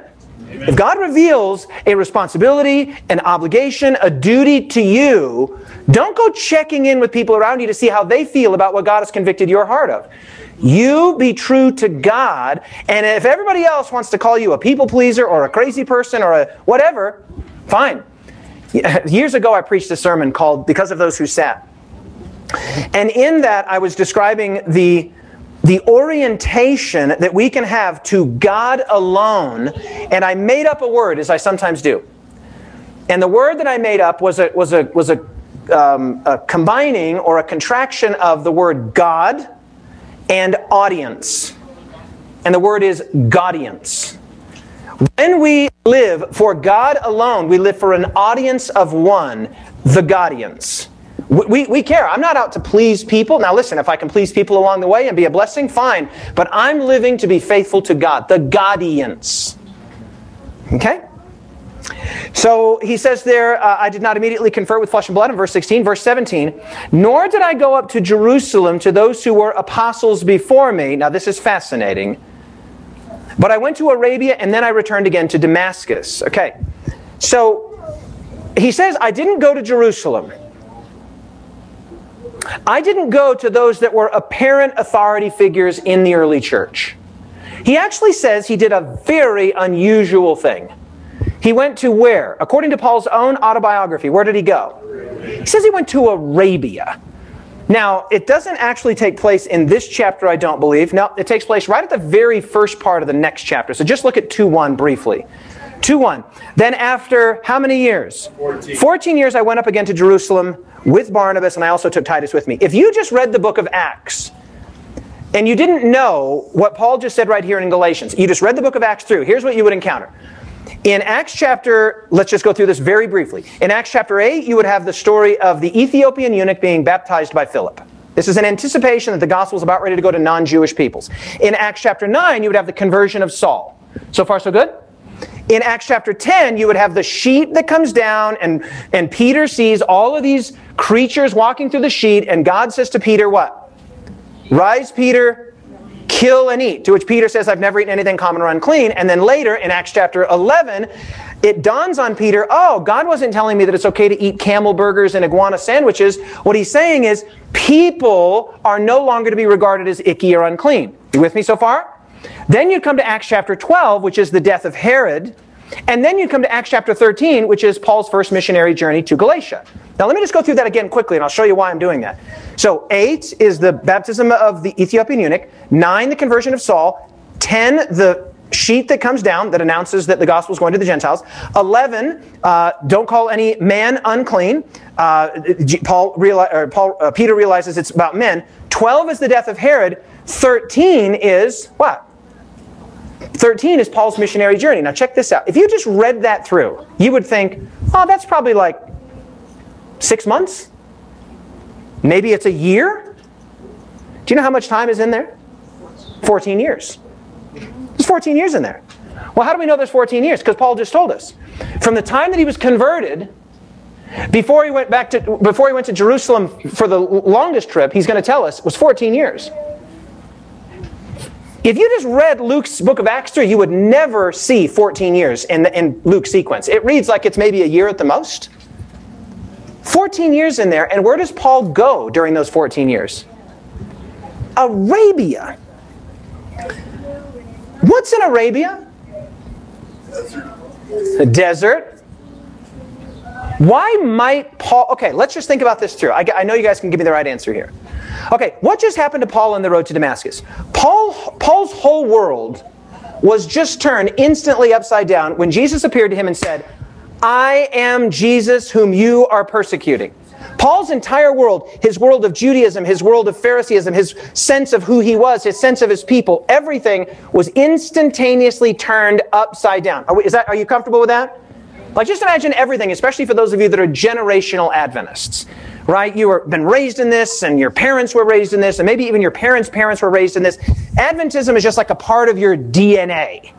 Amen. If God reveals a responsibility, an obligation, a duty to you, don't go checking in with people around you to see how they feel about what God has convicted your heart of. You be true to God, and if everybody else wants to call you a people pleaser or a crazy person or a whatever, fine. Years ago, I preached a sermon called Because of Those Who Sat. And in that, I was describing the the orientation that we can have to God alone, and I made up a word, as I sometimes do. And the word that I made up was a, was a, was a, um, a combining or a contraction of the word God and audience. And the word is Godience. When we live for God alone, we live for an audience of one, the Godience. We, we care. I'm not out to please people. Now, listen, if I can please people along the way and be a blessing, fine. But I'm living to be faithful to God, the Godience. Okay? So he says there, uh, I did not immediately confer with flesh and blood in verse 16. Verse 17, nor did I go up to Jerusalem to those who were apostles before me. Now, this is fascinating. But I went to Arabia and then I returned again to Damascus. Okay. So he says, I didn't go to Jerusalem. I didn't go to those that were apparent authority figures in the early church. He actually says he did a very unusual thing. He went to where? According to Paul's own autobiography, where did he go? He says he went to Arabia. Now, it doesn't actually take place in this chapter, I don't believe. No, it takes place right at the very first part of the next chapter. So just look at 2 1 briefly. 2 1. Then, after how many years? 14. 14 years, I went up again to Jerusalem with Barnabas, and I also took Titus with me. If you just read the book of Acts, and you didn't know what Paul just said right here in Galatians, you just read the book of Acts through, here's what you would encounter. In Acts chapter, let's just go through this very briefly. In Acts chapter 8, you would have the story of the Ethiopian eunuch being baptized by Philip. This is an anticipation that the gospel is about ready to go to non Jewish peoples. In Acts chapter 9, you would have the conversion of Saul. So far, so good? In Acts chapter 10, you would have the sheet that comes down, and, and Peter sees all of these creatures walking through the sheet, and God says to Peter, What? Rise, Peter, kill and eat. To which Peter says, I've never eaten anything common or unclean. And then later in Acts chapter 11, it dawns on Peter, oh, God wasn't telling me that it's okay to eat camel burgers and iguana sandwiches. What he's saying is, people are no longer to be regarded as icky or unclean. You with me so far? Then you'd come to Acts chapter 12, which is the death of Herod. And then you'd come to Acts chapter 13, which is Paul's first missionary journey to Galatia. Now, let me just go through that again quickly, and I'll show you why I'm doing that. So, 8 is the baptism of the Ethiopian eunuch, 9, the conversion of Saul, 10, the sheet that comes down that announces that the gospel is going to the Gentiles, 11, uh, don't call any man unclean. Uh, Paul, reali- Paul uh, Peter realizes it's about men. 12 is the death of Herod. 13 is what? 13 is Paul's missionary journey. Now, check this out. If you just read that through, you would think, oh, that's probably like six months? Maybe it's a year? Do you know how much time is in there? 14 years. There's 14 years in there. Well, how do we know there's 14 years? Because Paul just told us. From the time that he was converted, before he went back to before he went to Jerusalem for the longest trip, he's going to tell us was 14 years. If you just read Luke's book of Acts 3, you would never see 14 years in, the, in Luke's sequence. It reads like it's maybe a year at the most. 14 years in there, and where does Paul go during those 14 years? Arabia. What's in Arabia? The desert. Why might Paul? Okay, let's just think about this through. I, I know you guys can give me the right answer here. Okay, what just happened to Paul on the road to Damascus? Paul, Paul's whole world was just turned instantly upside down when Jesus appeared to him and said, I am Jesus whom you are persecuting. Paul's entire world, his world of Judaism, his world of Phariseeism, his sense of who he was, his sense of his people, everything was instantaneously turned upside down. Are, we, is that, are you comfortable with that? Like, just imagine everything, especially for those of you that are generational Adventists right? You were been raised in this, and your parents were raised in this, and maybe even your parents' parents were raised in this. Adventism is just like a part of your DNA.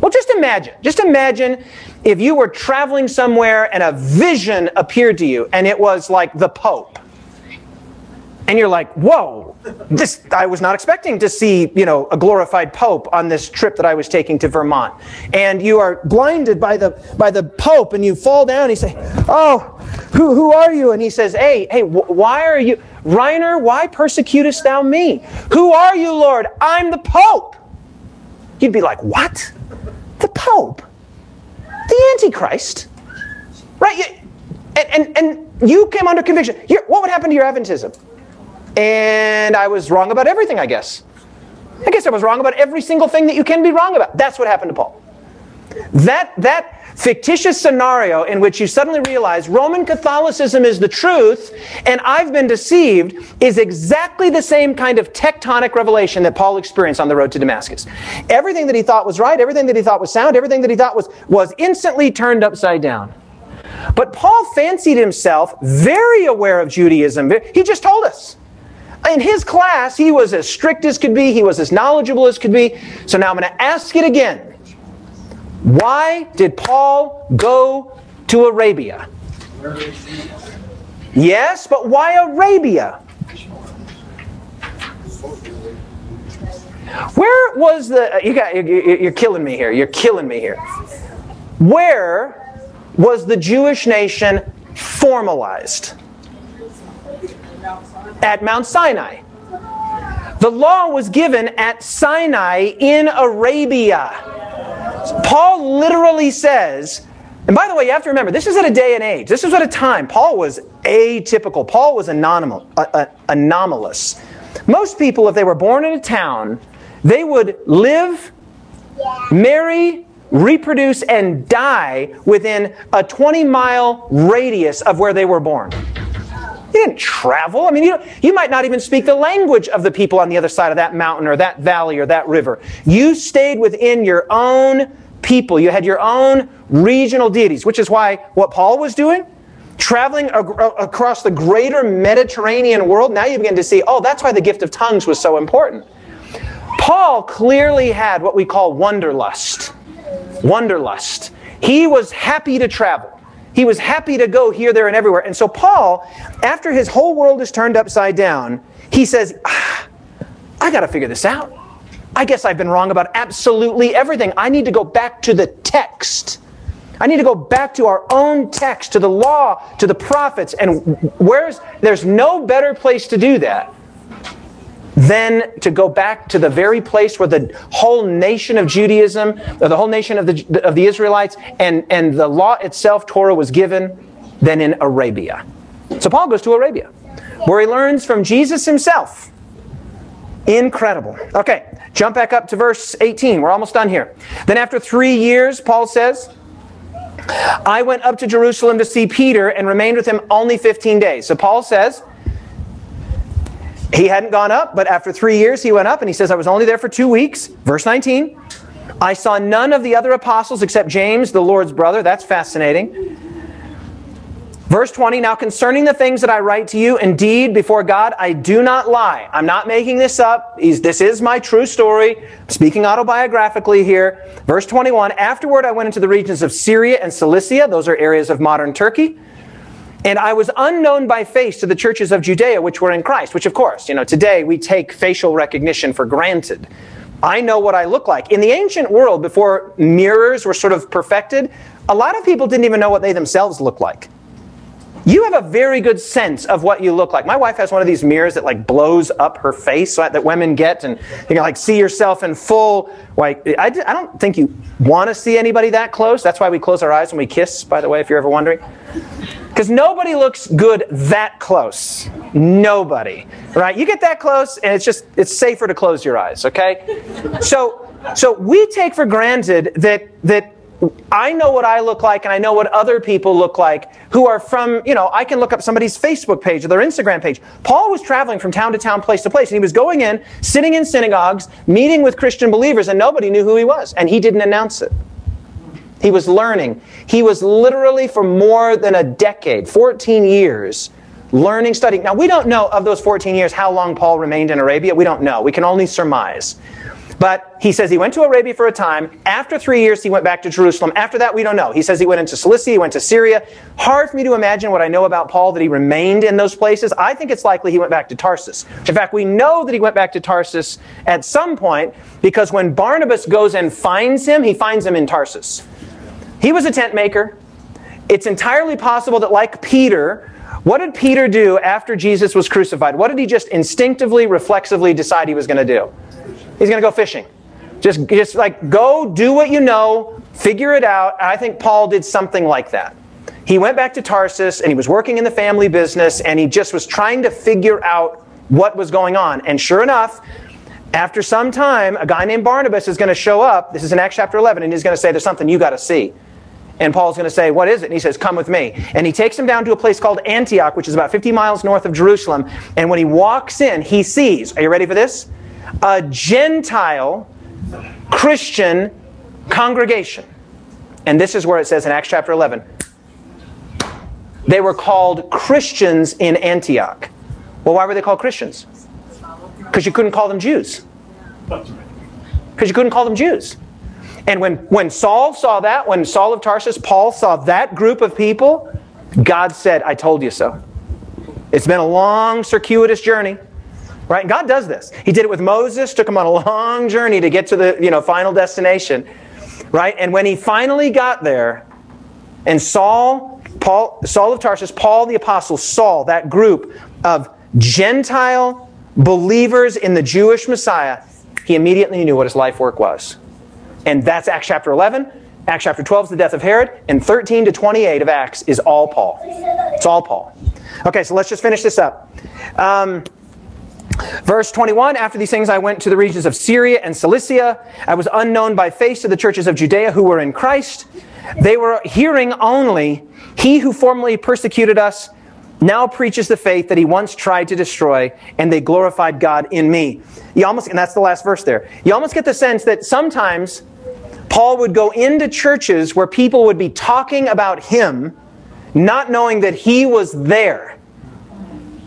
Well, just imagine, just imagine if you were traveling somewhere and a vision appeared to you, and it was like the Pope. And you're like, whoa, this, I was not expecting to see, you know, a glorified Pope on this trip that I was taking to Vermont. And you are blinded by the, by the Pope and you fall down and you say, oh, who, who are you? And he says, hey, hey, wh- why are you, Reiner, why persecutest thou me? Who are you, Lord? I'm the Pope. You'd be like, what? The Pope? The Antichrist? Right? And, and, and you came under conviction. What would happen to your Adventism? And I was wrong about everything, I guess. I guess I was wrong about every single thing that you can be wrong about. That's what happened to Paul. That, that fictitious scenario in which you suddenly realize Roman Catholicism is the truth and I've been deceived is exactly the same kind of tectonic revelation that Paul experienced on the road to Damascus. Everything that he thought was right, everything that he thought was sound, everything that he thought was, was instantly turned upside down. But Paul fancied himself very aware of Judaism. He just told us. In his class, he was as strict as could be, he was as knowledgeable as could be. So now I'm going to ask it again. Why did Paul go to Arabia? Yes, but why Arabia? Where was the uh, you got you're killing me here. You're killing me here. Where was the Jewish nation formalized? At Mount Sinai. The law was given at Sinai in Arabia. Paul literally says, and by the way, you have to remember, this is at a day and age. This is at a time. Paul was atypical. Paul was uh, uh, anomalous. Most people, if they were born in a town, they would live, marry, reproduce, and die within a 20 mile radius of where they were born. You didn't travel. I mean, you, you might not even speak the language of the people on the other side of that mountain or that valley or that river. You stayed within your own people. You had your own regional deities, which is why what Paul was doing, traveling across the greater Mediterranean world, now you begin to see, oh, that's why the gift of tongues was so important. Paul clearly had what we call wanderlust. Wanderlust. He was happy to travel. He was happy to go here, there, and everywhere. And so, Paul, after his whole world is turned upside down, he says, ah, I got to figure this out. I guess I've been wrong about absolutely everything. I need to go back to the text. I need to go back to our own text, to the law, to the prophets. And where's there's no better place to do that than to go back to the very place where the whole nation of Judaism, or the whole nation of the, of the Israelites, and, and the law itself, Torah, was given, than in Arabia. So Paul goes to Arabia, where he learns from Jesus himself. Incredible. Okay, jump back up to verse 18. We're almost done here. Then after three years, Paul says, I went up to Jerusalem to see Peter and remained with him only 15 days. So Paul says, he hadn't gone up, but after three years he went up and he says, I was only there for two weeks. Verse 19. I saw none of the other apostles except James, the Lord's brother. That's fascinating. Verse 20, now concerning the things that I write to you, indeed, before God, I do not lie. I'm not making this up. this is my true story. speaking autobiographically here. Verse 21, afterward I went into the regions of Syria and Cilicia. Those are areas of modern Turkey. And I was unknown by face to the churches of Judea which were in Christ, which of course, you know, today we take facial recognition for granted. I know what I look like. In the ancient world, before mirrors were sort of perfected, a lot of people didn't even know what they themselves looked like. You have a very good sense of what you look like. My wife has one of these mirrors that like blows up her face that women get, and you can like see yourself in full. Like I, I don't think you want to see anybody that close. That's why we close our eyes when we kiss. By the way, if you're ever wondering. Because nobody looks good that close. Nobody. Right? You get that close and it's just it's safer to close your eyes, okay? So so we take for granted that that I know what I look like and I know what other people look like who are from, you know, I can look up somebody's Facebook page or their Instagram page. Paul was traveling from town to town, place to place, and he was going in, sitting in synagogues, meeting with Christian believers, and nobody knew who he was, and he didn't announce it. He was learning. He was literally for more than a decade, 14 years, learning, studying. Now, we don't know of those 14 years how long Paul remained in Arabia. We don't know. We can only surmise. But he says he went to Arabia for a time. After three years, he went back to Jerusalem. After that, we don't know. He says he went into Cilicia, he went to Syria. Hard for me to imagine what I know about Paul that he remained in those places. I think it's likely he went back to Tarsus. In fact, we know that he went back to Tarsus at some point because when Barnabas goes and finds him, he finds him in Tarsus. He was a tent maker. It's entirely possible that, like Peter, what did Peter do after Jesus was crucified? What did he just instinctively, reflexively decide he was going to do? He's going to go fishing. Just, just like go do what you know, figure it out. I think Paul did something like that. He went back to Tarsus and he was working in the family business and he just was trying to figure out what was going on. And sure enough, after some time, a guy named Barnabas is going to show up. This is in Acts chapter 11, and he's going to say, There's something you got to see. And Paul's going to say, What is it? And he says, Come with me. And he takes him down to a place called Antioch, which is about 50 miles north of Jerusalem. And when he walks in, he sees, are you ready for this? A Gentile Christian congregation. And this is where it says in Acts chapter 11 they were called Christians in Antioch. Well, why were they called Christians? Because you couldn't call them Jews. Because you couldn't call them Jews. And when, when Saul saw that, when Saul of Tarsus, Paul saw that group of people, God said, I told you so. It's been a long, circuitous journey. Right? God does this. He did it with Moses, took him on a long journey to get to the you know, final destination. Right? And when he finally got there, and Saul, Paul, Saul of Tarsus, Paul the apostle, saw that group of Gentile believers in the Jewish Messiah, he immediately knew what his life work was. And that's Acts chapter 11. Acts chapter 12 is the death of Herod, and 13 to 28 of Acts is all Paul. It's all Paul. Okay, so let's just finish this up. Um, Verse 21 After these things, I went to the regions of Syria and Cilicia. I was unknown by face to the churches of Judea who were in Christ. They were hearing only, He who formerly persecuted us now preaches the faith that he once tried to destroy, and they glorified God in me. You almost, and that's the last verse there. You almost get the sense that sometimes Paul would go into churches where people would be talking about him, not knowing that he was there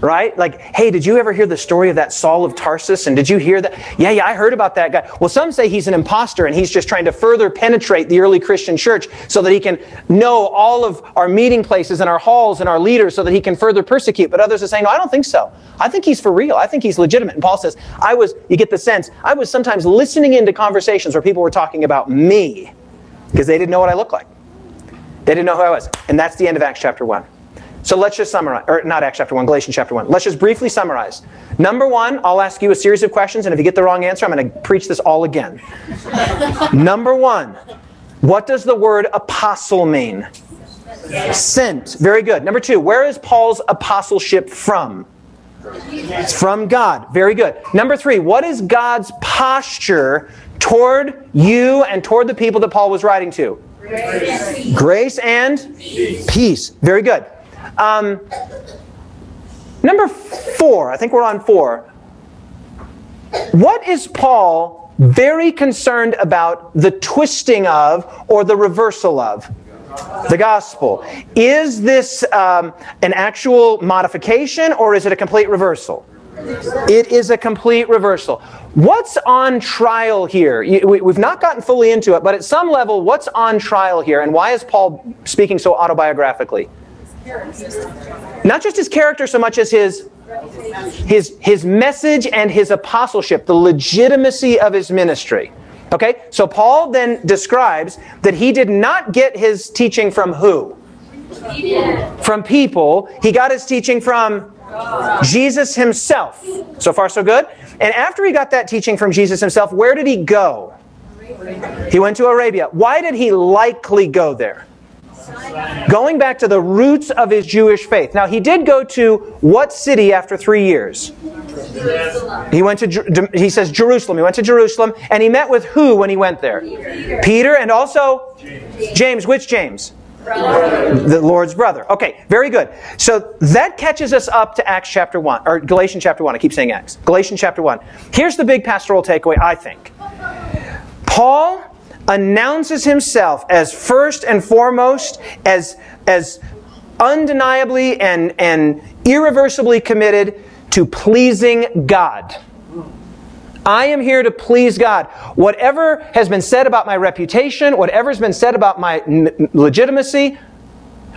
right? Like, hey, did you ever hear the story of that Saul of Tarsus? And did you hear that? Yeah, yeah, I heard about that guy. Well, some say he's an impostor and he's just trying to further penetrate the early Christian church so that he can know all of our meeting places and our halls and our leaders so that he can further persecute. But others are saying, no, I don't think so. I think he's for real. I think he's legitimate. And Paul says, I was, you get the sense, I was sometimes listening into conversations where people were talking about me because they didn't know what I looked like. They didn't know who I was. And that's the end of Acts chapter 1. So let's just summarize, or not Acts chapter 1, Galatians chapter 1. Let's just briefly summarize. Number one, I'll ask you a series of questions, and if you get the wrong answer, I'm going to preach this all again. Number one, what does the word apostle mean? Sent. Very good. Number two, where is Paul's apostleship from? It's from God. Very good. Number three, what is God's posture toward you and toward the people that Paul was writing to? Grace, Grace and peace. peace. Very good. Um, number four, I think we're on four. What is Paul very concerned about the twisting of or the reversal of? The gospel. Is this um, an actual modification or is it a complete reversal? It is a complete reversal. What's on trial here? We've not gotten fully into it, but at some level, what's on trial here, and why is Paul speaking so autobiographically? Not just his character so much as his his his message and his apostleship, the legitimacy of his ministry. Okay? So Paul then describes that he did not get his teaching from who? From people. He got his teaching from Jesus himself. So far so good. And after he got that teaching from Jesus himself, where did he go? He went to Arabia. Why did he likely go there? Going back to the roots of his Jewish faith. Now, he did go to what city after three years? He went to, he says Jerusalem. He went to Jerusalem, and he met with who when he went there? Peter, Peter and also James. James. Which James? Brother. The Lord's brother. Okay, very good. So that catches us up to Acts chapter 1, or Galatians chapter 1. I keep saying Acts. Galatians chapter 1. Here's the big pastoral takeaway, I think. Paul announces himself as first and foremost, as, as undeniably and, and irreversibly committed to pleasing God. I am here to please God. Whatever has been said about my reputation, whatever has been said about my legitimacy,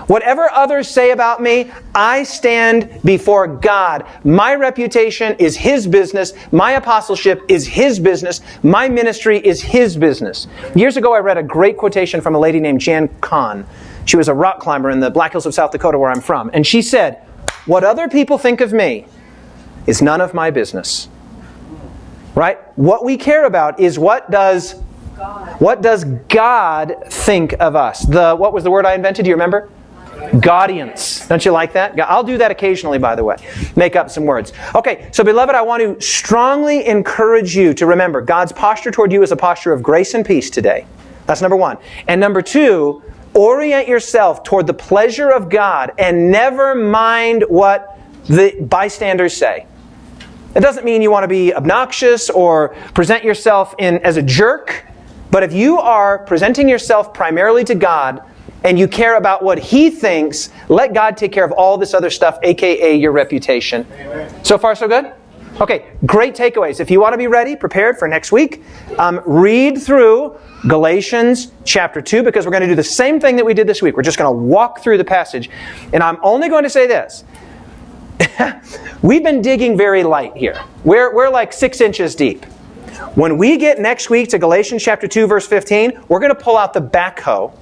Whatever others say about me, I stand before God. My reputation is His business. My apostleship is His business. My ministry is His business. Years ago, I read a great quotation from a lady named Jan Conn. She was a rock climber in the Black Hills of South Dakota, where I'm from. And she said, What other people think of me is none of my business. Right? What we care about is what does God. What does God think of us? The what was the word I invented? Do you remember? Godience. Don't you like that? I'll do that occasionally, by the way. Make up some words. Okay, so beloved, I want to strongly encourage you to remember God's posture toward you is a posture of grace and peace today. That's number one. And number two, orient yourself toward the pleasure of God and never mind what the bystanders say. It doesn't mean you want to be obnoxious or present yourself in as a jerk, but if you are presenting yourself primarily to God, and you care about what He thinks, let God take care of all this other stuff, aka your reputation. Amen. So far, so good? Okay, great takeaways. If you want to be ready, prepared for next week, um, read through Galatians chapter 2 because we're going to do the same thing that we did this week. We're just going to walk through the passage. And I'm only going to say this. We've been digging very light here. We're, we're like six inches deep. When we get next week to Galatians chapter 2, verse 15, we're going to pull out the backhoe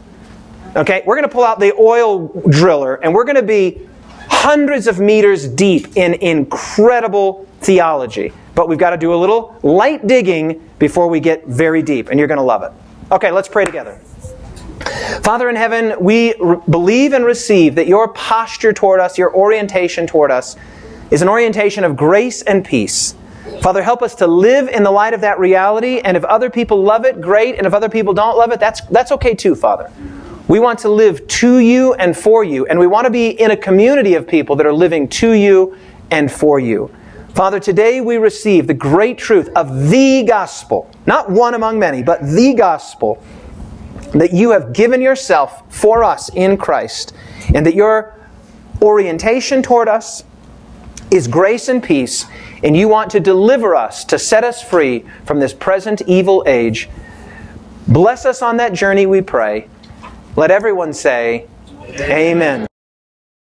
Okay, we're going to pull out the oil driller and we're going to be hundreds of meters deep in incredible theology. But we've got to do a little light digging before we get very deep, and you're going to love it. Okay, let's pray together. Father in heaven, we re- believe and receive that your posture toward us, your orientation toward us, is an orientation of grace and peace. Father, help us to live in the light of that reality, and if other people love it, great, and if other people don't love it, that's, that's okay too, Father. We want to live to you and for you, and we want to be in a community of people that are living to you and for you. Father, today we receive the great truth of the gospel, not one among many, but the gospel that you have given yourself for us in Christ, and that your orientation toward us is grace and peace, and you want to deliver us, to set us free from this present evil age. Bless us on that journey, we pray. Let everyone say, Amen. Amen.